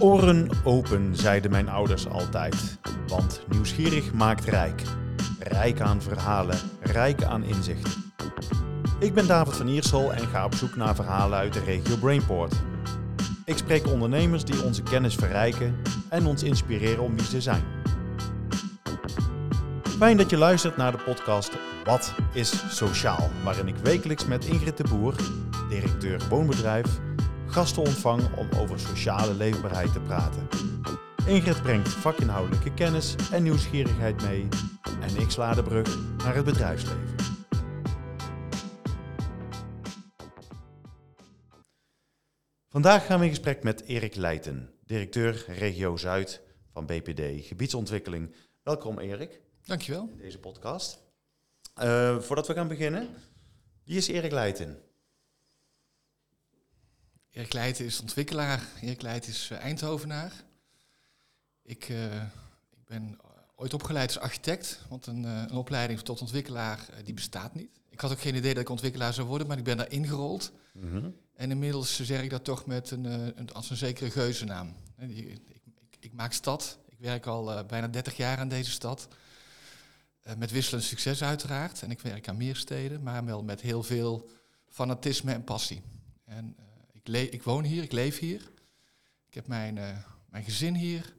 Oren open, zeiden mijn ouders altijd. Want nieuwsgierig maakt rijk. Rijk aan verhalen, rijk aan inzichten. Ik ben David van Iersel en ga op zoek naar verhalen uit de regio Brainport. Ik spreek ondernemers die onze kennis verrijken en ons inspireren om wie ze zijn. Fijn dat je luistert naar de podcast Wat is Sociaal? Waarin ik wekelijks met Ingrid de Boer, directeur woonbedrijf, gasten ontvang om over sociale leefbaarheid te praten. Ingrid brengt vakinhoudelijke kennis en nieuwsgierigheid mee en ik sla de brug naar het bedrijfsleven. Vandaag gaan we in gesprek met Erik Leijten, directeur Regio Zuid van BPD Gebiedsontwikkeling. Welkom Erik. Dankjewel. In deze podcast. Uh, voordat we gaan beginnen, wie is Erik Leijten? Erik Leijten is ontwikkelaar. Erik Leijten is uh, Eindhovenaar. Ik, uh, ik ben ooit opgeleid als architect, want een, een opleiding tot ontwikkelaar die bestaat niet. Ik had ook geen idee dat ik ontwikkelaar zou worden, maar ik ben daar ingerold. Mm -hmm. En inmiddels zeg ik dat toch met een, een, als een zekere geuzennaam. Ik, ik, ik, maak stad. Ik werk al bijna 30 jaar aan deze stad. Met wisselend succes uiteraard. En ik werk aan meer steden, maar wel met heel veel fanatisme en passie. En ik, ik, woon hier, ik leef hier. Ik heb mijn, uh, mijn gezin hier.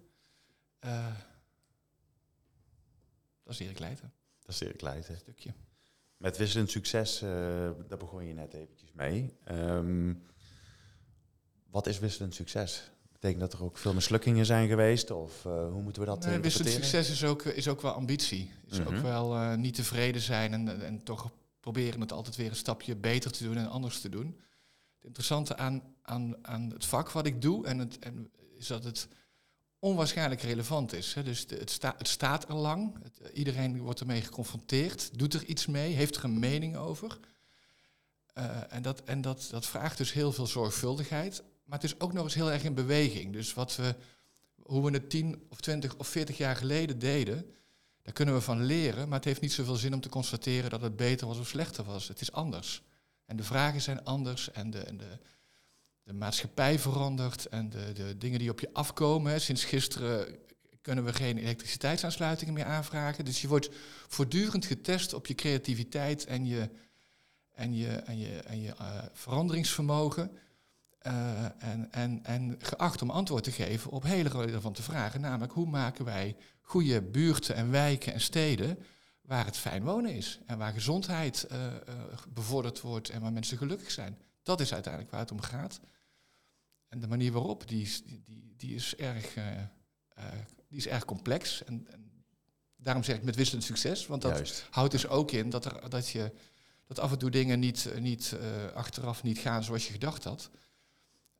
dat is Erik Leijten. Dat is Erik Leijten. Een stukje. Met wisselend succes, daar begon je net eventjes mee. Um, wat is wisselend succes? Betekent dat er ook veel mislukkingen zijn geweest? Of uh, hoe moeten we dat nee, Wisselend succes is ook, is ook wel ambitie. Is mm -hmm. ook wel uh, niet tevreden zijn en, en toch proberen het altijd weer een stapje beter te doen en anders te doen. Het interessante aan, aan, aan het vak wat ik doe en het, en is dat het onwaarschijnlijk relevant is. Hè. Dus het, het staat er lang, het, iedereen wordt ermee geconfronteerd, doet er iets mee, heeft er een mening over. Uh, en dat, en dat, dat vraagt dus heel veel zorgvuldigheid. Maar het is ook nog eens heel erg in beweging. Dus wat we, hoe we het 10 of 20 of 40 jaar geleden deden, daar kunnen we van leren. Maar het heeft niet zoveel zin om te constateren dat het beter was of slechter was. Het is anders. En de vragen zijn anders en de, de, de maatschappij verandert en de, de dingen die op je afkomen. Sinds gisteren kunnen we geen elektriciteitsaansluitingen meer aanvragen. Dus je wordt voortdurend getest op je creativiteit en je, en je, en je, en je uh, veranderingsvermogen. Uh, en, en, en geacht om antwoord te geven op hele relevante vragen. Namelijk, hoe maken wij goede buurten en wijken en steden waar het fijn wonen is. En waar gezondheid uh, uh, bevorderd wordt en waar mensen gelukkig zijn. Dat is uiteindelijk waar het om gaat. En de manier waarop, die, is, die, die, is, erg, die is erg complex. En, en, daarom zeg ik met wisselend succes. Want dat Juist. houdt dus ook in dat, er, dat, je, dat af en toe dingen niet, niet achteraf niet gaan zoals je gedacht had.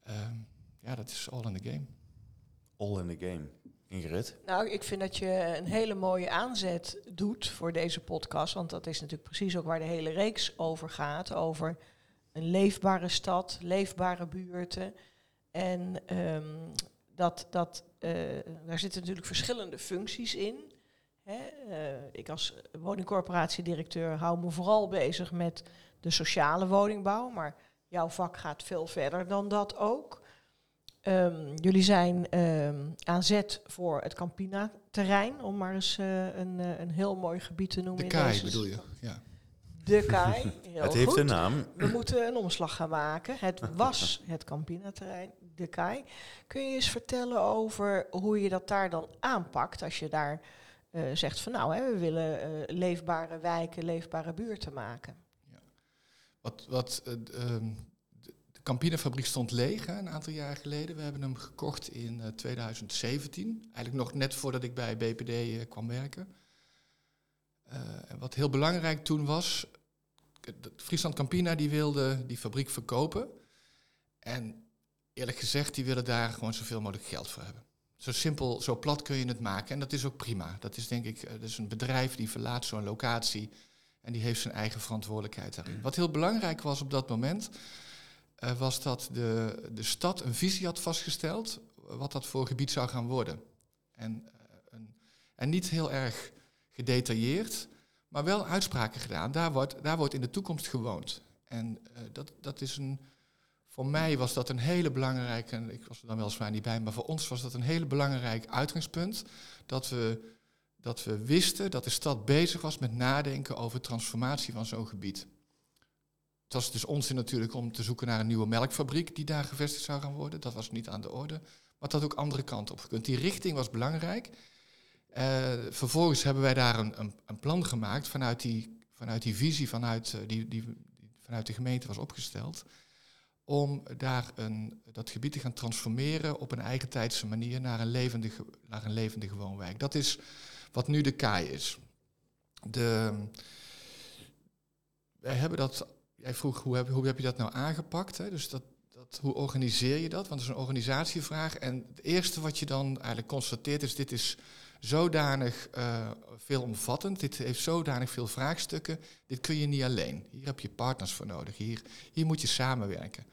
Uh, ja, dat is all in the game. All in the game. Ingrid? Nou, ik vind dat je een hele mooie aanzet doet voor deze podcast. Want dat is natuurlijk precies ook waar de hele reeks over gaat. Over een leefbare stad, leefbare buurten. En um, dat, dat, uh, daar zitten natuurlijk verschillende functies in. Hè? Uh, ik als woningcorporatiedirecteur hou me vooral bezig met de sociale woningbouw. Maar jouw vak gaat veel verder dan dat ook. Um, jullie zijn um, aan zet voor het Campina-terrein, om maar eens uh, een, uh, een heel mooi gebied te noemen. De Kai bedoel je, ja. De Kai, heel Het heeft goed. een naam. We moeten een omslag gaan maken. Het was het Campina-terrein, de Kai. Kun je eens vertellen over hoe je dat daar dan aanpakt, als je daar uh, zegt van nou, hè, we willen leefbare wijken, leefbare buurten maken? Wat, wat uh, Campina-fabriek stond leeg een aantal jaar geleden. We hebben hem gekocht in uh, 2017. Eigenlijk nog net voordat ik bij BPD uh, kwam werken. en wat heel belangrijk toen was... Friesland Campina die wilde die fabriek verkopen. En eerlijk gezegd, die willen daar gewoon zoveel mogelijk geld voor hebben. Zo simpel, zo plat kun je het maken. En dat is ook prima. Dat is denk ik, dat is een bedrijf die verlaat zo'n locatie... En die heeft zijn eigen verantwoordelijkheid daarin. Wat heel belangrijk was op dat moment, uh, was dat de, de stad een visie had vastgesteld wat dat voor gebied zou gaan worden. En, uh, een, en niet heel erg gedetailleerd, maar wel uitspraken gedaan. Daar wordt, daar wordt in de toekomst gewoond. En uh, dat, dat is een voor mij was dat een hele belangrijke, en ik was er dan weliswaar niet bij, maar voor ons was dat een hele belangrijk uitgangspunt. Dat we, dat we wisten dat de stad bezig was met nadenken over transformatie van zo'n gebied. Het was dus onzin natuurlijk om te zoeken naar een nieuwe melkfabriek die daar gevestigd zou gaan worden. Dat was niet aan de orde. Maar dat had ook andere kanten op gekund. Die richting was belangrijk. Uh, vervolgens hebben wij daar een, een, een, plan gemaakt vanuit die, vanuit die visie vanuit, uh, die, die, vanuit de gemeente was opgesteld. Om daar een, dat gebied te gaan transformeren op een eigentijdse manier naar een, levendige, naar een levendige woonwijk. Dat is wat nu de KAI is. De, wij hebben dat jij vroeg hoe heb, je dat nou aangepakt? Hè? Dus dat, dat, hoe organiseer je dat? Want het is een organisatievraag. En het eerste wat je dan eigenlijk constateert is, dit is zodanig uh, veelomvattend, dit heeft zodanig veel vraagstukken, dit kun je niet alleen. Hier heb je partners voor nodig, hier, hier moet je samenwerken.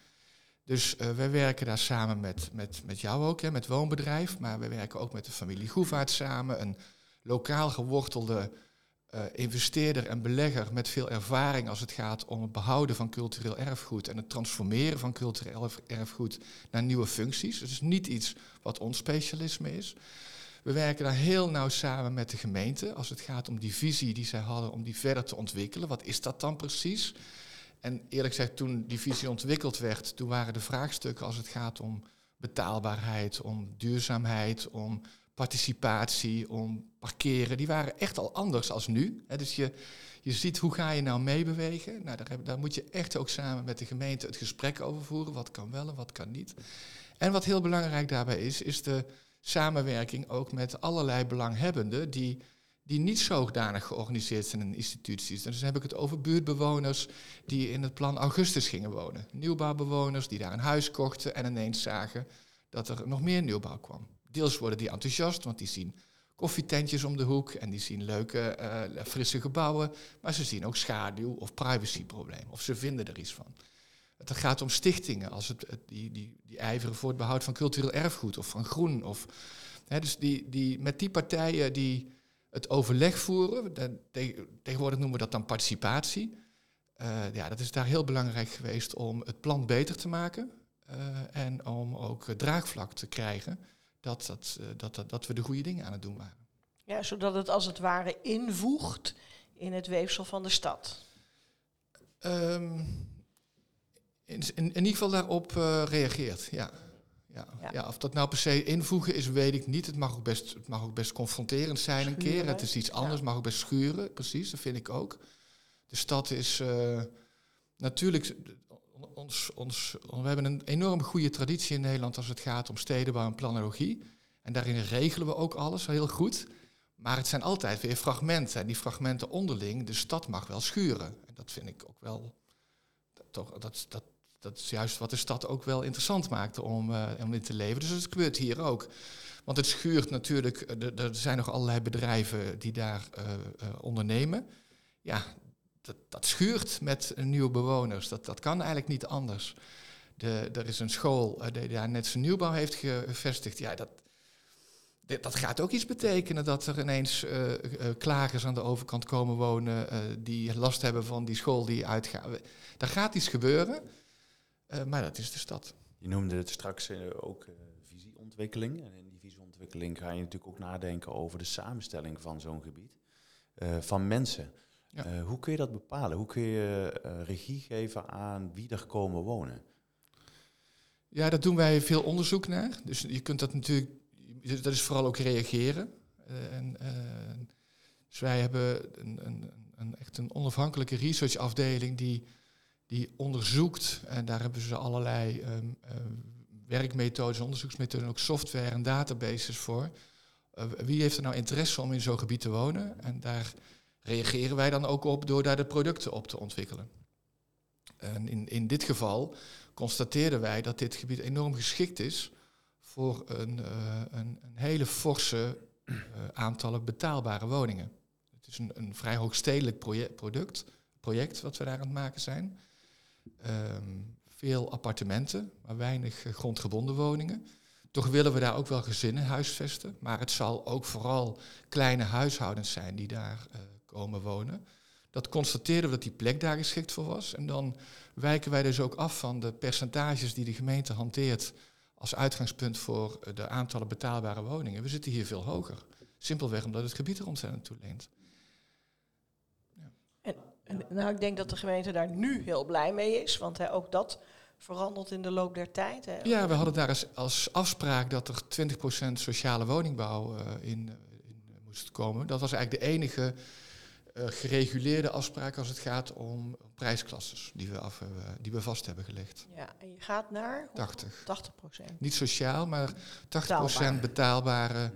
Dus uh, wij werken daar samen met, met, met jou ook, hè, met Woonbedrijf, maar we werken ook met de familie Goevaart samen, een lokaal gewortelde uh, investeerder en belegger met veel ervaring als het gaat om het behouden van cultureel erfgoed en het transformeren van cultureel erfgoed naar nieuwe functies. Het is niet iets wat ons specialisme is. We werken daar heel nauw samen met de gemeente als het gaat om die visie die zij hadden om die verder te ontwikkelen. Wat is dat dan precies? En eerlijk gezegd, toen die visie ontwikkeld werd, toen waren de vraagstukken als het gaat om betaalbaarheid, om duurzaamheid, om participatie, om parkeren, die waren echt al anders als nu. dus je, je ziet hoe ga je nou meebewegen. Nou, daar, moet je echt ook samen met de gemeente het gesprek over voeren. Wat kan wel en wat kan niet. En wat heel belangrijk daarbij is, is de samenwerking ook met allerlei belanghebbenden die, die niet zodanig georganiseerd zijn in instituties. Dus dan heb ik het over buurtbewoners die in het plan Augustus gingen wonen. Nieuwbouwbewoners die daar een huis kochten en ineens zagen dat er nog meer nieuwbouw kwam. Deels worden die enthousiast, want die zien koffietentjes om de hoek en die zien leuke, uh, frisse gebouwen, maar ze zien ook schaduw of privacyproblemen, of ze vinden er iets van. Het gaat om stichtingen, als het, die, die, die ijveren voor het behoud van cultureel erfgoed of van groen. Of, hè, dus die, die, met die partijen die het overleg voeren, tegenwoordig noemen we dat dan participatie. Uh, ja, dat is daar heel belangrijk geweest om het plan beter te maken uh, en om ook draagvlak te krijgen dat, dat, eh, dat, dat, dat we de goede dingen aan het doen waren. Ja, zodat het als het ware invoegt in het weefsel van de stad. Um, in, in, in, ieder geval daarop uh, reageert, ja. Ja. ja. of dat nou per se invoegen is, weet ik niet. Het mag ook best, het mag ook best confronterend zijn schuren, een keer. Het is iets anders, ja. mag ook best schuren, precies, dat vind ik ook. De stad is uh, natuurlijk ons, ons, we hebben een enorm goede traditie in Nederland als het gaat om stedenbouw en planologie. En daarin regelen we ook alles heel goed. Maar het zijn altijd weer fragmenten. En die fragmenten onderling, de stad mag wel schuren. En dat vind ik ook wel. Dat, toch, dat, dat, dat is juist wat de stad ook wel interessant maakte om, uh, om in te leven. Dus het gebeurt hier ook. Want het schuurt natuurlijk. Eh, er zijn nog allerlei bedrijven die daar uh, ondernemen. Ja, dat, dat schuurt met nieuwe bewoners. Dat, dat kan eigenlijk niet anders. De, er is een school uh, die daar net zijn nieuwbouw heeft gevestigd. Ja, dat, dat gaat ook iets betekenen dat er ineens uh, uh, klagers aan de overkant komen wonen die last hebben van die school die uitgaat. Daar gaat iets gebeuren, maar dat is de stad. Je noemde het straks ook visieontwikkeling. En in die visieontwikkeling ga je natuurlijk ook nadenken over de samenstelling van zo'n gebied. van mensen. Uh, hoe kun je dat bepalen? Hoe kun je uh, regie geven aan wie er komen wonen? Ja, daar doen wij veel onderzoek naar. Dus je kunt dat natuurlijk, dat is vooral ook reageren. Uh, en, dus wij hebben een, een, een, echt een onafhankelijke researchafdeling die, die onderzoekt. En daar hebben ze allerlei um, werkmethodes, onderzoeksmethoden, ook software en databases voor. wie heeft er nou interesse om in zo'n gebied te wonen? En daar reageren wij dan ook op door daar de producten op te ontwikkelen. En in, in dit geval constateerden wij dat dit gebied enorm geschikt is voor een, uh, een, een, hele forse uh, aantallen betaalbare woningen. Het is een, een vrij hoogstedelijk project, product, project wat we daar aan het maken zijn. Um, veel appartementen, maar weinig uh, grondgebonden woningen. Toch willen we daar ook wel gezinnen huisvesten, maar het zal ook vooral kleine huishoudens zijn die daar komen wonen. Dat constateerden we dat die plek daar geschikt voor was. En dan wijken wij dus ook af van de percentages die de gemeente hanteert als uitgangspunt voor de aantallen betaalbare woningen. We zitten hier veel hoger. Simpelweg omdat het gebied er ontzettend toe leent. Ja. En, en, nou, ik denk dat de gemeente daar nu heel blij mee is, want hè, ook dat verandert in de loop der tijd. Hè. Ja, we hadden daar als, als afspraak dat er 20% sociale woningbouw uh, in, in, moest komen. Dat was eigenlijk de enige gereguleerde afspraak als het gaat om prijsklasses die we, af hebben, die we vast hebben gelegd. Ja, en je gaat naar 80. 80 procent. Niet sociaal, maar 80 procent betaalbare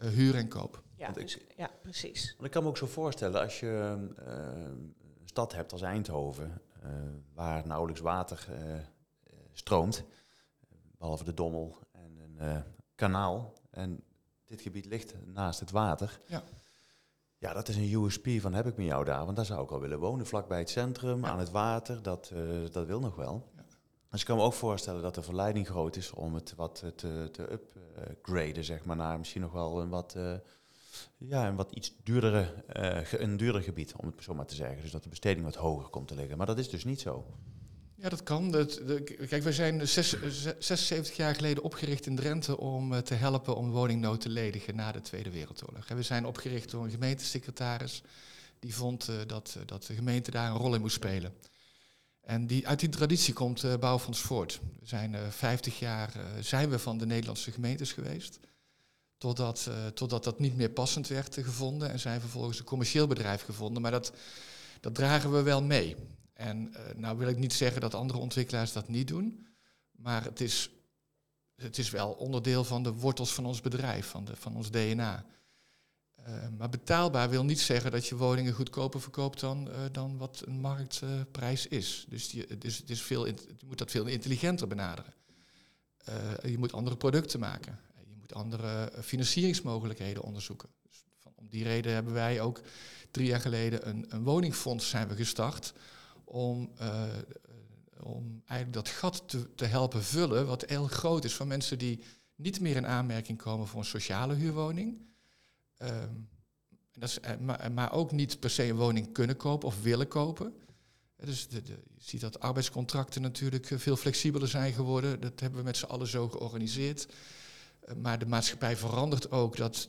uh, huur en koop. Ja, dus, ja, precies. Want ik kan me ook zo voorstellen, als je uh, een stad hebt als Eindhoven, uh, waar nauwelijks water stroomt, behalve de Dommel en een kanaal, en dit gebied ligt naast het water. Ja. Ja, dat is een USP van heb ik met jou daar. Want daar zou ik al willen wonen, vlakbij het centrum, aan het water. Dat, uh, dat wil nog wel. Ja. Dus ik kan me ook voorstellen dat de verleiding groot is om het wat te, te upgraden, zeg maar, naar misschien nog wel een wat, uh, ja, een wat iets duurdere, uh, een duurder gebied, om het zo maar te zeggen. Dus dat de besteding wat hoger komt te liggen. Maar dat is dus niet zo. Ja, dat kan. Dat, de, kijk, wij zijn 76 jaar geleden opgericht in Drenthe om uh, te helpen om woningnood te ledigen na de Tweede Wereldoorlog. En we zijn opgericht door een gemeentesecretaris die vond uh, dat, dat de gemeente daar een rol in moest spelen. En die, uit die traditie komt uh, Bouwfonds voort. We zijn 50 jaar zijn we van de Nederlandse gemeentes geweest. Totdat, totdat dat niet meer passend werd gevonden en zijn vervolgens een commercieel bedrijf gevonden. Maar dat, dat dragen we wel mee. En uh, nou wil ik niet zeggen dat andere ontwikkelaars dat niet doen, maar het is, het is wel onderdeel van de wortels van ons bedrijf, van, de, van ons DNA. Uh, maar betaalbaar wil niet zeggen dat je woningen goedkoper verkoopt dan, uh, dan wat een marktprijs is. Dus, die, dus het is veel, je moet dat veel intelligenter benaderen. je moet andere producten maken. Je moet andere financieringsmogelijkheden onderzoeken. Dus van, om die reden hebben wij ook drie jaar geleden een, een woningfonds zijn we gestart om, uh, om eigenlijk dat gat te, te, helpen vullen, wat heel groot is van mensen die niet meer in aanmerking komen voor een sociale huurwoning. Um, dat is, eh, maar, maar, ook niet per se een woning kunnen kopen of willen kopen. Dus de, je ziet dat arbeidscontracten natuurlijk veel flexibeler zijn geworden. Dat hebben we met z'n allen zo georganiseerd. Maar de maatschappij verandert ook dat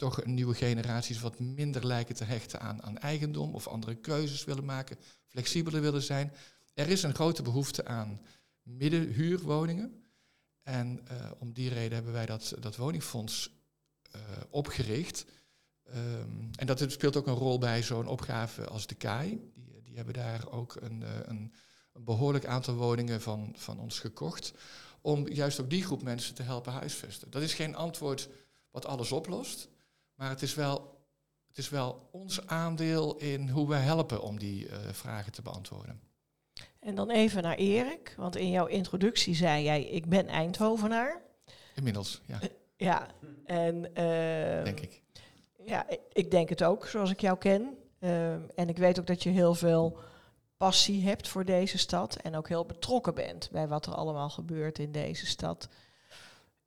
toch nieuwe generaties wat minder lijken te hechten aan, aan eigendom of andere keuzes willen maken, flexibeler willen zijn. Er is een grote behoefte aan middenhuurwoningen. En uh, om die reden hebben wij dat, dat woningfonds uh, opgericht. Um, en dat speelt ook een rol bij zo'n opgave als de KAI. Die, die hebben daar ook een, een, een, behoorlijk aantal woningen van, van ons gekocht. Om juist ook die groep mensen te helpen huisvesten. Dat is geen antwoord wat alles oplost. Maar het is wel, het is wel ons aandeel in hoe we helpen om die uh, vragen te beantwoorden. En dan even naar Erik, want in jouw introductie zei jij, ik ben Eindhovenaar. Inmiddels, ja. Uh, ja, en... Uh, denk ik. Ja, ik denk het ook, zoals ik jou ken. en ik weet ook dat je heel veel passie hebt voor deze stad en ook heel betrokken bent bij wat er allemaal gebeurt in deze stad.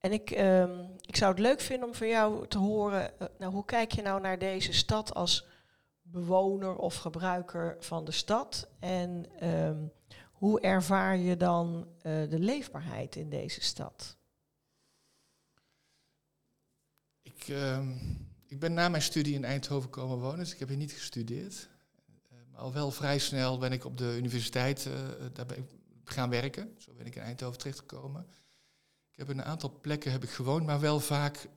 En ik, um, ik zou het leuk vinden om van jou te horen, uh, nou, hoe kijk je nou naar deze stad als bewoner of gebruiker van de stad? En um, hoe ervaar je dan uh, de leefbaarheid in deze stad? Ik, uh, ik ben na mijn studie in Eindhoven komen wonen, dus ik heb hier niet gestudeerd. Uh, maar al wel vrij snel ben ik op de universiteit daar ben ik gaan werken. Zo ben ik in Eindhoven terechtgekomen. Ik heb een aantal plekken heb ik gewoond, maar wel vaak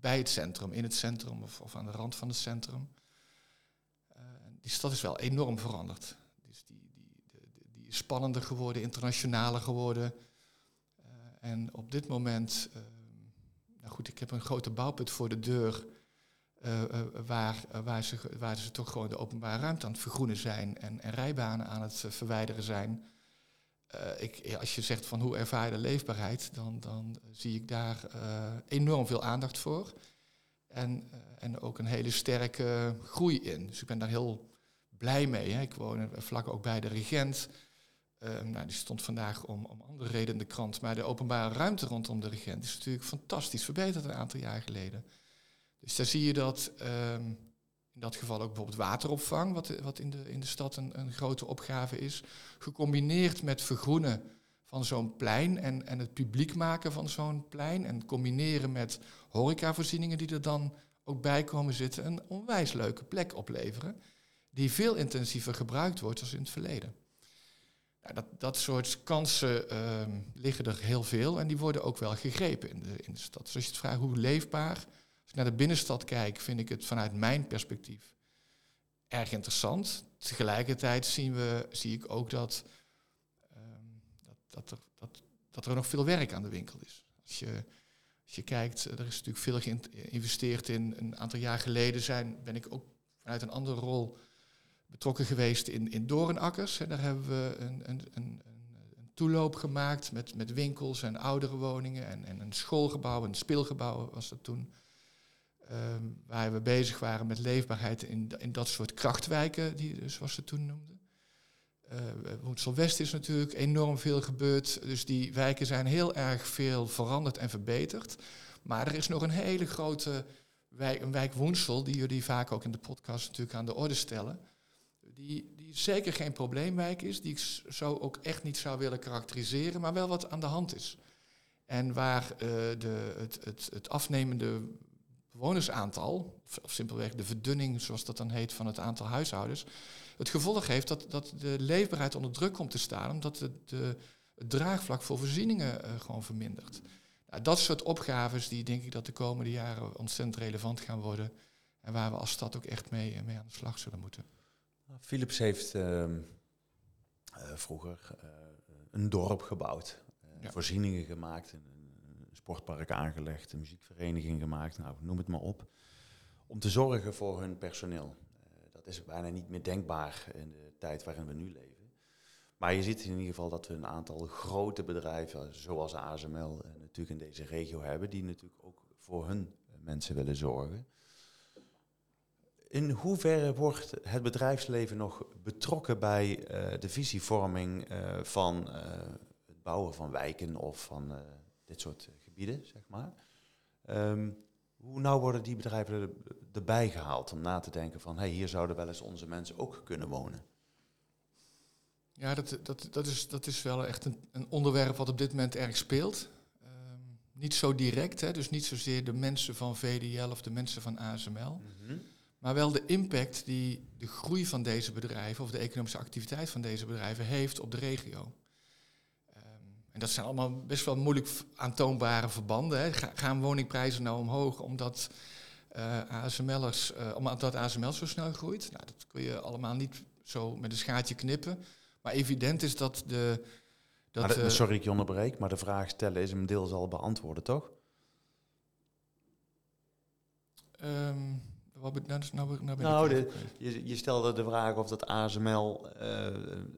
bij het centrum, in het centrum of, of aan de rand van het centrum. Uh, die stad is wel enorm veranderd. Dus die, die, die, is spannender geworden, internationaler geworden. Uh, en op dit moment, uh, nou goed, ik heb een grote bouwput voor de deur. waar, waar, ze, ze toch gewoon de openbare ruimte aan het vergroenen zijn en, en rijbanen aan het verwijderen zijn. Uh, ik, als je zegt van hoe ervaar je de leefbaarheid, dan, dan zie ik daar uh, enorm veel aandacht voor. En, uh, en ook een hele sterke groei in. Dus ik ben daar heel blij mee. Hè. Ik woon vlak ook bij de regent. nou, die stond vandaag om, om andere redenen in de krant. Maar de openbare ruimte rondom de regent is natuurlijk fantastisch verbeterd een aantal jaar geleden. Dus daar zie je dat, um, in dat geval ook bijvoorbeeld wateropvang, wat, wat in, de, in de stad een, een grote opgave is. Gecombineerd met vergroenen van zo'n plein en, en het publiek maken van zo'n plein. En combineren met horecavoorzieningen die er dan ook bij komen zitten. Een onwijs leuke plek opleveren. Die veel intensiever gebruikt wordt als in het verleden. Nou, dat, dat soort kansen ehm, liggen er heel veel en die worden ook wel gegrepen in de, in de stad. Dus als je het vraagt hoe leefbaar, naar de binnenstad kijk, vind ik het vanuit mijn perspectief erg interessant. Tegelijkertijd zien we, zie ik ook dat, ehm, dat, dat, er, dat, dat er nog veel werk aan de winkel is. Als je, als je kijkt, er is natuurlijk veel geïnvesteerd in. Een aantal jaar geleden zijn, ben ik ook vanuit een andere rol betrokken geweest in, in Doornakkers. En daar hebben we een, een, een, een, toeloop gemaakt met, met winkels en oudere woningen en, en een schoolgebouw, een speelgebouw was dat toen. Ehm, waar we bezig waren met leefbaarheid in, in dat soort krachtwijken, die, zoals ze toen noemden. Uh, West is natuurlijk enorm veel gebeurd. Dus die wijken zijn heel erg veel veranderd en verbeterd. Maar er is nog een hele grote wijk, een wijk Woensel, die jullie vaak ook in de podcast natuurlijk aan de orde stellen die, die zeker geen probleemwijk is, die ik zo ook echt niet zou willen karakteriseren, maar wel wat aan de hand is. En waar uh, de, het, het, het afnemende bewonersaantal, of simpelweg de verdunning, zoals dat dan heet, van het aantal huishoudens, het gevolg heeft dat, dat de leefbaarheid onder druk komt te staan, omdat de, de het draagvlak voor voorzieningen uh, gewoon vermindert. Nou, dat soort opgaves die denk ik dat de komende jaren ontzettend relevant gaan worden en waar we als stad ook echt mee, mee aan de slag zullen moeten. Philips heeft ehm, eh, vroeger een dorp gebouwd, voorzieningen gemaakt, een, sportpark aangelegd, een muziekvereniging gemaakt, nou, noem het maar op, om te zorgen voor hun personeel. dat is bijna niet meer denkbaar in de tijd waarin we nu leven. Maar je ziet in ieder geval dat we een aantal grote bedrijven, zoals ASML, natuurlijk in deze regio hebben, die natuurlijk ook voor hun mensen willen zorgen. In hoeverre wordt het bedrijfsleven nog betrokken bij de visievorming van het bouwen van wijken of van dit soort gebieden, zeg maar? Um, hoe nauw worden die bedrijven er, erbij gehaald om na te denken van, hey, hier zouden wel eens onze mensen ook kunnen wonen? Ja, dat, dat, dat, is, dat is wel echt een, een onderwerp wat op dit moment erg speelt. Um, niet zo direct, hè, dus niet zozeer de mensen van VDL of de mensen van ASML. Mm -hmm maar wel de impact die de groei van deze bedrijven of de economische activiteit van deze bedrijven heeft op de regio. En dat zijn allemaal best wel moeilijk aantoonbare verbanden. Hè. gaan woningprijzen nou omhoog omdat uh, ASML'ers, uh, omdat ASML zo snel groeit? Nou, dat kun je allemaal niet zo met een schaartje knippen. Maar evident is dat de. Dat, de, uh, sorry, ik je onderbreek, maar de vraag stellen is hem deels al beantwoorden, toch? Um, wat nou, nou, nou nou, de, je, je, stelde de vraag of dat ASML uh, eh,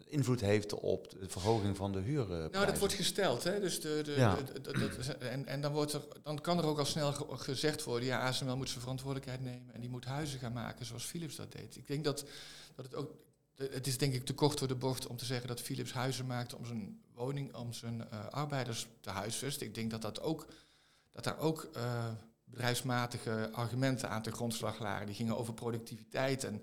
invloed heeft op de verhoging van de huren. Nou, dat wordt gesteld. Hè? Dus de, de, ja. de, en en dan, wordt er, dan kan er ook al snel gezegd worden... ja, ASML moet zijn verantwoordelijkheid nemen... en die moet huizen gaan maken zoals Philips dat deed. Ik denk dat, dat het ook... Het is denk ik te kort voor de bocht om te zeggen dat Philips huizen maakt... om zijn woning, om zijn uh, arbeiders te huisvesten. Ik denk dat dat ook... Dat daar ook uh, bedrijfsmatige argumenten aan de grondslag lagen. Die gingen over productiviteit. En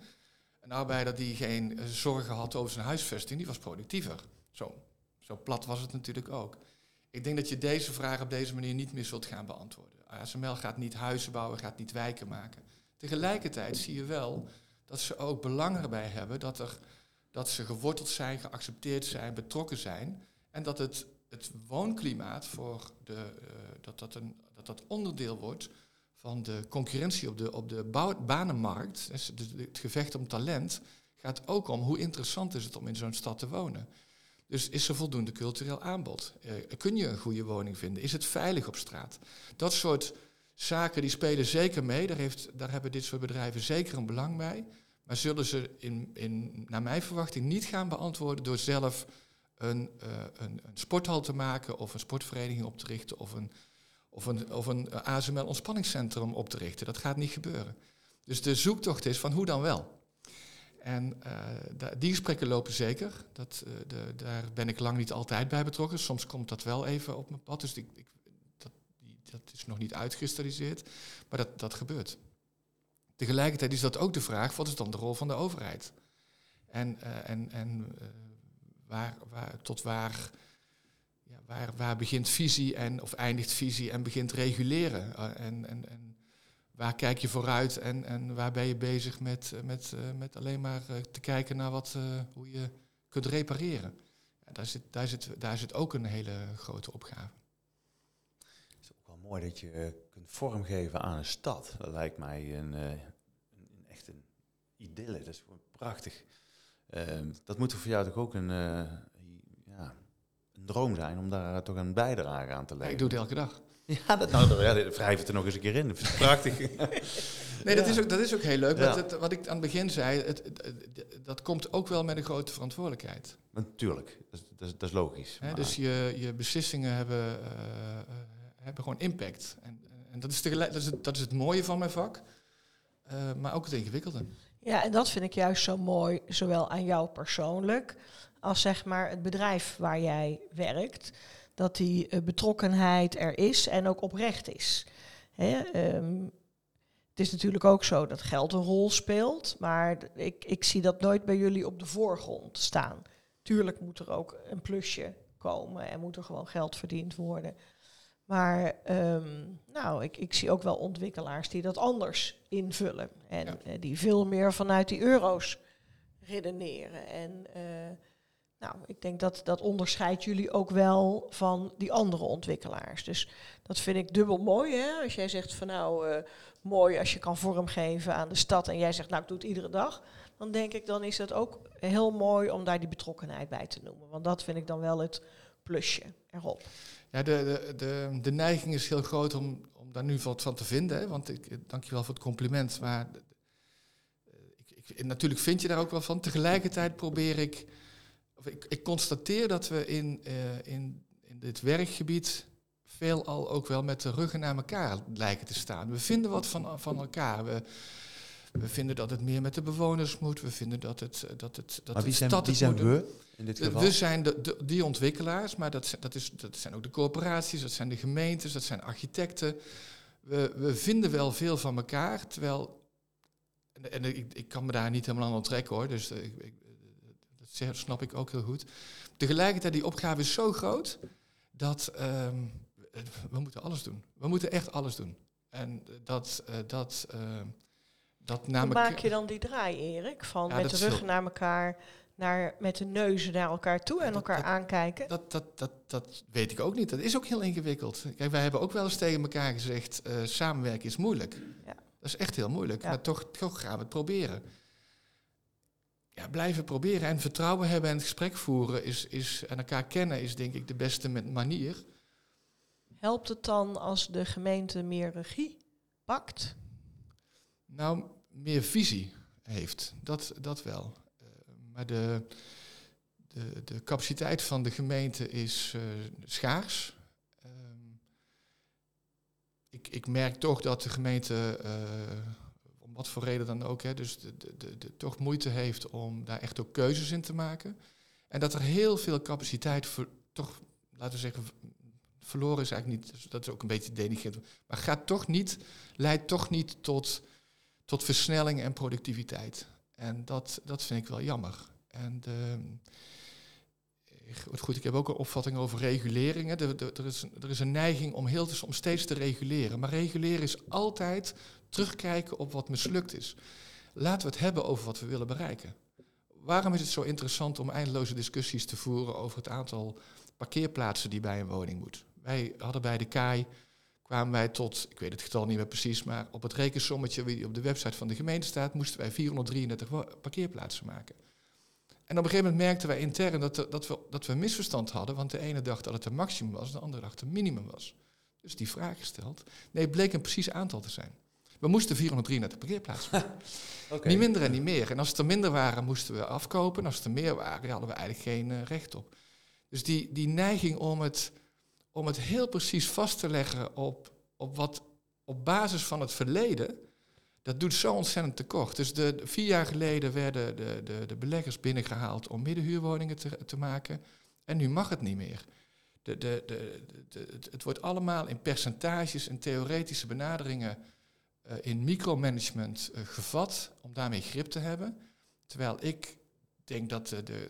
een arbeider die geen eh, zorgen had over zijn huisvesting, die was productiever. Zo, zo plat was het natuurlijk ook. Ik denk dat je deze vraag op deze manier niet meer zult gaan beantwoorden. ASML gaat niet huizen bouwen, gaat niet wijken maken. Tegelijkertijd zie je wel dat ze ook belang erbij hebben dat, er, dat ze geworteld zijn, geaccepteerd zijn, betrokken zijn. En dat het, het woonklimaat voor de, uh, dat, dat, een, dat dat onderdeel wordt van de concurrentie op de, op de banenmarkt, dus het gevecht om talent, gaat ook om hoe interessant is het om in zo'n stad te wonen. Dus is er voldoende cultureel aanbod? Uh, kun je een goede woning vinden? Is het veilig op straat? Dat soort zaken die spelen zeker mee. Daar, heeft, daar hebben dit soort bedrijven zeker een belang bij. Maar zullen ze in, in, naar mijn verwachting niet gaan beantwoorden door zelf een, uh, een, een sporthal te maken of een sportvereniging op te richten of een of een, of een ASML ontspanningscentrum op te richten. Dat gaat niet gebeuren. Dus de zoektocht is van hoe dan wel. En uh, die gesprekken lopen zeker. Dat, uh, de, daar ben ik lang niet altijd bij betrokken. Soms komt dat wel even op mijn pad. Dus ik, dat, dat, is nog niet uitgekristalliseerd. Maar dat, dat gebeurt. Tegelijkertijd is dat ook de vraag, wat is dan de rol van de overheid? En, en, en waar, waar, tot waar, waar, waar begint visie en, of eindigt visie en begint reguleren? en, en, en waar kijk je vooruit en, en waar ben je bezig met, met, met alleen maar te kijken naar wat, hoe je kunt repareren? daar, zit, daar, zit, daar zit ook een hele grote opgave. Het is ook wel mooi dat je kunt vormgeven aan een stad. Dat lijkt mij een, een, echt een idylle. Dat is prachtig. Ehm, dat moet voor jou toch ook een, een droom zijn om daar toch een bijdrage aan te leveren. ik doe het elke dag. Ja, dat, nou, ja, wrijf het er nog eens een keer in. Prachtig. nee, dat, is ook, dat is ook heel leuk. Ja. Het, wat ik aan het begin zei, het, dat komt ook wel met een grote verantwoordelijkheid. Natuurlijk, dat, dat, dat is logisch. dus je, je beslissingen hebben, uh, hebben gewoon impact. En, en dat, is tegelijk, dat, is het, dat is het mooie van mijn vak, uh, maar ook het ingewikkelde. Ja, en dat vind ik juist zo mooi, zowel aan jou persoonlijk als zeg maar het bedrijf waar jij werkt. Dat die uh, betrokkenheid er is en ook oprecht is. Hè, um, het is natuurlijk ook zo dat geld een rol speelt, maar ik, ik zie dat nooit bij jullie op de voorgrond staan. Tuurlijk moet er ook een plusje komen en moet er gewoon geld verdiend worden. Maar um, nou, ik, ik zie ook wel ontwikkelaars die dat anders invullen. En ja. die veel meer vanuit die euro's redeneren. En uh, nou, ik denk dat dat onderscheidt jullie ook wel van die andere ontwikkelaars. Dus dat vind ik dubbel mooi. Hè? Als jij zegt van nou, uh, mooi als je kan vormgeven aan de stad en jij zegt nou, ik doe het iedere dag. Dan denk ik, dan is het ook heel mooi om daar die betrokkenheid bij te noemen. Want dat vind ik dan wel het plusje erop. Ja, de, de, de, de neiging is heel groot om, om daar nu wat van te vinden. Hè? Want ik dank je wel voor het compliment. Maar ik, ik, natuurlijk vind je daar ook wel van. Tegelijkertijd probeer ik, of ik, ik constateer dat we in, uh, in, in dit werkgebied veelal ook wel met de ruggen naar elkaar lijken te staan. We vinden wat van, van elkaar. We, we vinden dat het meer met de bewoners moet. We vinden dat het dat het dat maar wie zijn, stad wie zijn we in dit geval? We zijn de, de, die ontwikkelaars, maar dat, dat, is, dat zijn ook de corporaties, dat zijn de gemeentes, dat zijn architecten. We, we vinden wel veel van elkaar, terwijl en, en ik, ik, kan me daar niet helemaal aan onttrekken hoor, dus ik, ik, dat snap ik ook heel goed. Tegelijkertijd, die opgave is zo groot dat um, we moeten alles doen. We moeten echt alles doen. En dat, uh, dat, uh, dat Hoe maak je dan die draai, Erik? Van ja, met de rug naar elkaar, naar, met de neuzen naar elkaar toe en dat, elkaar dat, aankijken? Dat, dat, dat, dat weet ik ook niet. Dat is ook heel ingewikkeld. Kijk, wij hebben ook wel eens tegen elkaar gezegd, uh, samenwerken is moeilijk. Ja. Dat is echt heel moeilijk, ja. maar toch, toch gaan we het proberen. Ja, blijven proberen en vertrouwen hebben en het gesprek voeren is, is, en elkaar kennen is denk ik de beste manier. Helpt het dan als de gemeente meer regie pakt? Nou, meer visie heeft, dat, dat wel. Uh, maar de, de, de capaciteit van de gemeente is uh, schaars. Uh, ik, ik merk toch dat de gemeente, uh, om wat voor reden dan ook, hè, dus de, de, de, toch moeite heeft om daar echt ook keuzes in te maken. En dat er heel veel capaciteit voor, toch, laten we zeggen, verloren is eigenlijk niet, dus dat is ook een beetje denigrerend, maar gaat toch niet, leidt toch niet tot tot versnelling en productiviteit. En dat, dat vind ik wel jammer. En de, goed, ik heb ook een opvatting over reguleringen. Er, er, er, is, er is een neiging om, heel, om steeds te reguleren. Maar reguleren is altijd terugkijken op wat mislukt is. Laten we het hebben over wat we willen bereiken. Waarom is het zo interessant om eindeloze discussies te voeren over het aantal parkeerplaatsen die bij een woning moet? Wij hadden bij de KAI kwamen wij tot, ik weet het getal niet meer precies, maar op het rekensommetje die op de website van de gemeente staat, moesten wij 433 parkeerplaatsen maken. En op een gegeven moment merkten wij intern dat, dat, we, dat we een misverstand hadden, want de ene dacht dat het een maximum was, de andere dacht het minimum was. Dus die vraag gesteld. Nee, het bleek een precies aantal te zijn. We moesten 433 parkeerplaatsen okay. Niet minder en niet meer. En als het er minder waren, moesten we afkopen. En als het er meer waren, hadden we eigenlijk geen uh, recht op. Dus die, die neiging om het om het heel precies vast te leggen op, op wat op basis van het verleden, dat doet zo ontzettend tekort. Dus de, de, vier jaar geleden werden de, de, de beleggers binnengehaald om middenhuurwoningen te, te maken. En nu mag het niet meer. De, de, de, de, het wordt allemaal in percentages en theoretische benaderingen in micromanagement uh, gevat om daarmee grip te hebben. Terwijl ik denk dat de, de,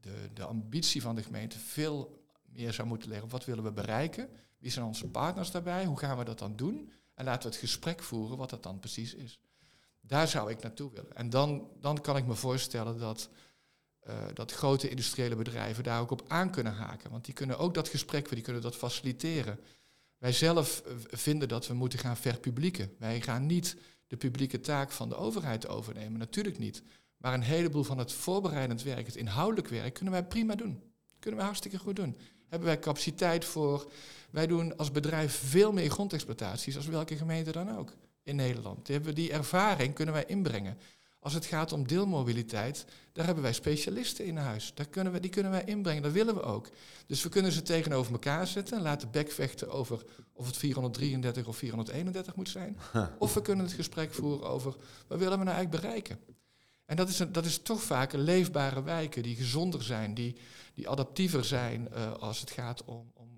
de, de, ambitie van de gemeente veel meer zou moeten leggen. Wat willen we bereiken? Wie zijn onze partners daarbij? Hoe gaan we dat dan doen? En laten we het gesprek voeren wat dat dan precies is. Daar zou ik naartoe willen. En dan, dan kan ik me voorstellen dat, dat grote industriële bedrijven daar ook op aan kunnen haken. Want die kunnen ook dat gesprek, die kunnen dat faciliteren. Wij zelf eh, vinden dat we moeten gaan verpublieken. Wij gaan niet de publieke taak van de overheid overnemen, natuurlijk niet. Maar een heleboel van het voorbereidend werk, het inhoudelijk werk, kunnen wij prima doen. Kunnen wij hartstikke goed doen. Hebben wij capaciteit voor. Wij doen als bedrijf veel meer grondexploitaties als welke gemeente dan ook in Nederland. Die, hebben die ervaring kunnen wij inbrengen. Als het gaat om deelmobiliteit, daar hebben wij specialisten in huis. Daar kunnen we, die kunnen wij inbrengen, dat willen we ook. Dus we kunnen ze tegenover elkaar zetten en laten bekvechten over of het 433 of 431 moet zijn. Of we kunnen het gesprek voeren over wat willen we nou eigenlijk bereiken. En dat is, een, dat is toch vaak een leefbare wijken die gezonder zijn, die, die adaptiever zijn uh, als het gaat om, om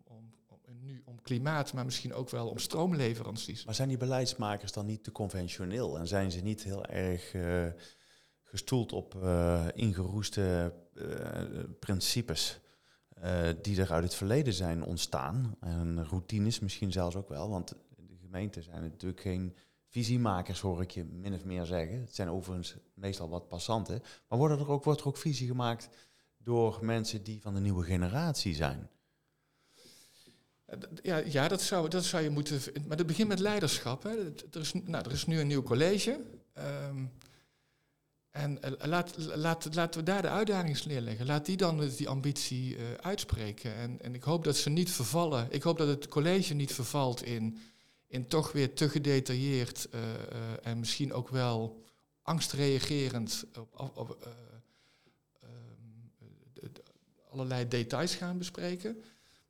klimaat, maar misschien ook wel om stroomleveranties. Maar zijn die beleidsmakers dan niet te conventioneel en zijn ze niet heel erg uh, gestoeld op uh, ingeroeste principes? die er uit het verleden zijn ontstaan. En routines misschien zelfs ook wel, want de gemeenten zijn natuurlijk geen visiemakers hoor ik je min of meer zeggen. Het zijn overigens meestal wat passanten. Maar er ook, wordt er ook visie gemaakt door mensen die van de nieuwe generatie zijn? Ja, ja dat, zou, dat zou je moeten. Maar dat begint met leiderschap. Hè. Er, is, nou, er is nu een nieuw college. Um, en uh, laat, laat, laten we daar de uitdagingen neerleggen. Laat die dan die ambitie uh, uitspreken. En, en ik hoop dat ze niet vervallen. Ik hoop dat het college niet vervalt in in toch weer te gedetailleerd en misschien ook wel angstreagerend op, op de, allerlei details gaan bespreken.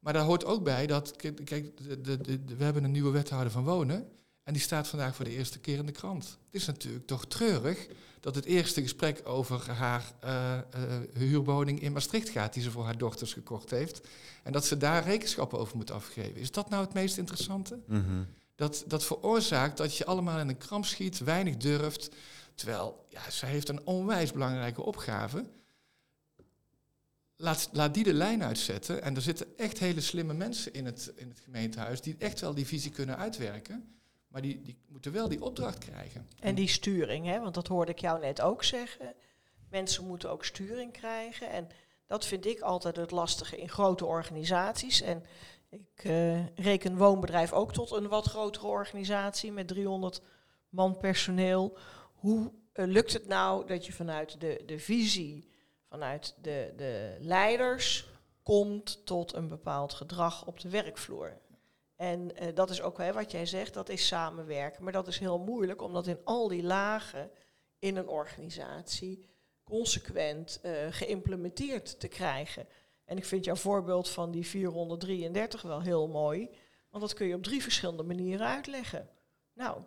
Maar daar hoort ook bij dat, kijk, de, we hebben een nieuwe wethouder van wonen en die staat vandaag voor de eerste keer in de krant. Het is natuurlijk toch treurig dat het eerste gesprek over haar huurwoning in Maastricht gaat, die ze voor haar dochters gekocht heeft. En dat ze daar rekenschappen over moet afgeven. Is dat nou het meest interessante? Mm dat, dat veroorzaakt dat je allemaal in een kramp schiet, weinig durft. Terwijl, ja, zij heeft een onwijs belangrijke opgave. Laat, laat die de lijn uitzetten. En er zitten echt hele slimme mensen in het, in het gemeentehuis die echt wel die visie kunnen uitwerken. Maar die, die moeten wel die opdracht krijgen. En die sturing, hè? want dat hoorde ik jou net ook zeggen. Mensen moeten ook sturing krijgen. En dat vind ik altijd het lastige in grote organisaties. En ik uh, reken woonbedrijf ook tot een wat grotere organisatie met 300 man personeel. Hoe uh, lukt het nou dat je vanuit de, de visie, vanuit de, de leiders, komt tot een bepaald gedrag op de werkvloer? En uh, dat is ook hè, wat jij zegt, dat is samenwerken. Maar dat is heel moeilijk, omdat in al die lagen in een organisatie consequent geïmplementeerd te krijgen. En ik vind jouw voorbeeld van die 433 wel heel mooi, want dat kun je op drie verschillende manieren uitleggen. Nou,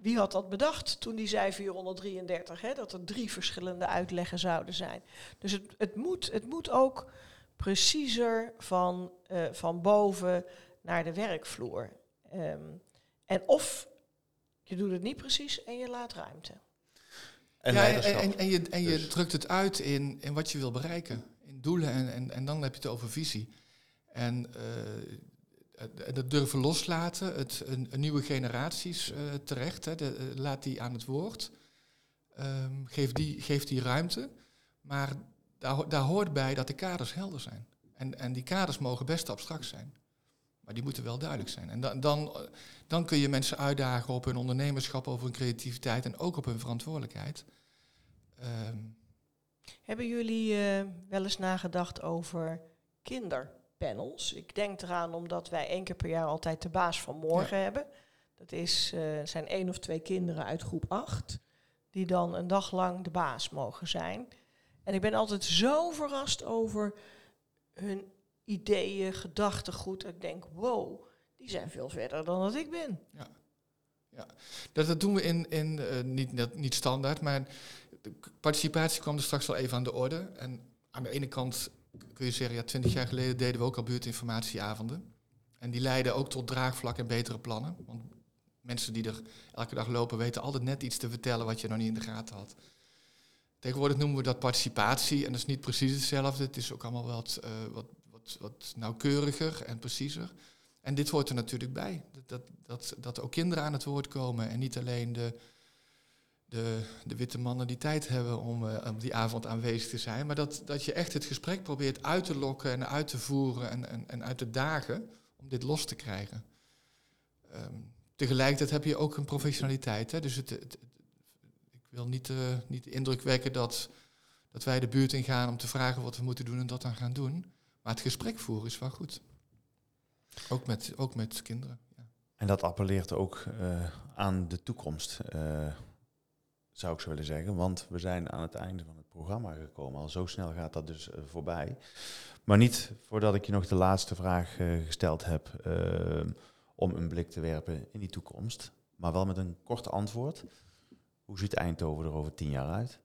wie had dat bedacht toen die zei 433, hè, dat er drie verschillende uitleggen zouden zijn? Dus het, het, moet, het moet ook preciezer van, uh, van boven naar de werkvloer. Um, en of je doet het niet precies en je laat ruimte. En, ja, en, en, en, je, en je dus. drukt het uit in, in wat je wil bereiken doelen en, en, en dan heb je het over visie. En uh, dat durven loslaten, het, een, een nieuwe generaties uh, terecht, hè, de, uh, laat die aan het woord. Um, geef, die, geef die ruimte. Maar daar, daar hoort bij dat de kaders helder zijn. En, en die kaders mogen best abstract zijn. Maar die moeten wel duidelijk zijn. En dan, dan, dan kun je mensen uitdagen op hun ondernemerschap, over hun creativiteit en ook op hun verantwoordelijkheid. Um, hebben jullie wel eens nagedacht over kinderpanels? Ik denk eraan omdat wij één keer per jaar altijd de baas van morgen hebben. Dat is, uh, zijn één of twee kinderen uit groep 8, die dan een dag lang de baas mogen zijn. En ik ben altijd zo verrast over hun ideeën, gedachtegoed. Ik denk, wow, die zijn veel verder dan dat ik ben. Ja, ja. Dat, dat doen we in, in uh, niet, niet standaard, maar de participatie kwam er straks wel even aan de orde. En aan de ene kant kun je zeggen, ja, twintig jaar geleden deden we ook al buurtinformatieavonden. En die leiden ook tot draagvlak en betere plannen. Want mensen die er elke dag lopen weten altijd net iets te vertellen wat je nog niet in de gaten had. Tegenwoordig noemen we dat participatie en dat is niet precies hetzelfde. Het is ook allemaal wat, uh, wat, wat, wat nauwkeuriger en preciezer. En dit hoort er natuurlijk bij. Dat, dat, dat ook kinderen aan het woord komen en niet alleen de, de, de witte mannen die tijd hebben om uh, die avond aanwezig te zijn. Maar dat, dat je echt het gesprek probeert uit te lokken en uit te voeren en, en, en uit te dagen om dit los te krijgen. Um, tegelijkertijd heb je ook een professionaliteit. Hè? Dus het, ik wil niet, uh, niet de indruk wekken dat, dat wij de buurt ingaan om te vragen wat we moeten doen en dat dan gaan doen. Maar het gesprek voeren is wel goed. Ook met, ook met kinderen. Ja. En dat appelleert ook uh, aan de toekomst, zou ik zo willen zeggen. Want we zijn aan het einde van het programma gekomen. Al zo snel gaat dat dus voorbij. Maar niet voordat ik je nog de laatste vraag gesteld heb om een blik te werpen in die toekomst. Maar wel met een kort antwoord. Hoe ziet Eindhoven er over tien jaar uit?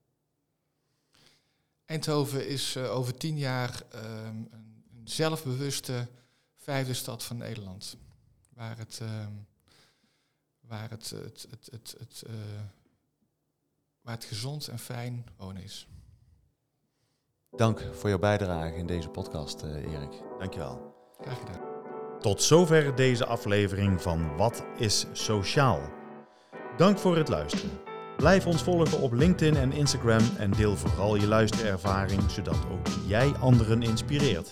Eindhoven is over tien jaar um, een, zelfbewuste vijfde stad van Nederland. Waar het, um, waar het, het, het, het, het waar het gezond en fijn wonen is. Dank voor jouw bijdrage in deze podcast, uh, Erik. Dankjewel. Graag gedaan. Tot zover deze aflevering van Wat is Sociaal? Dank voor het luisteren. Blijf ons volgen op LinkedIn en Instagram en deel vooral je luisterervaring, zodat ook jij anderen inspireert.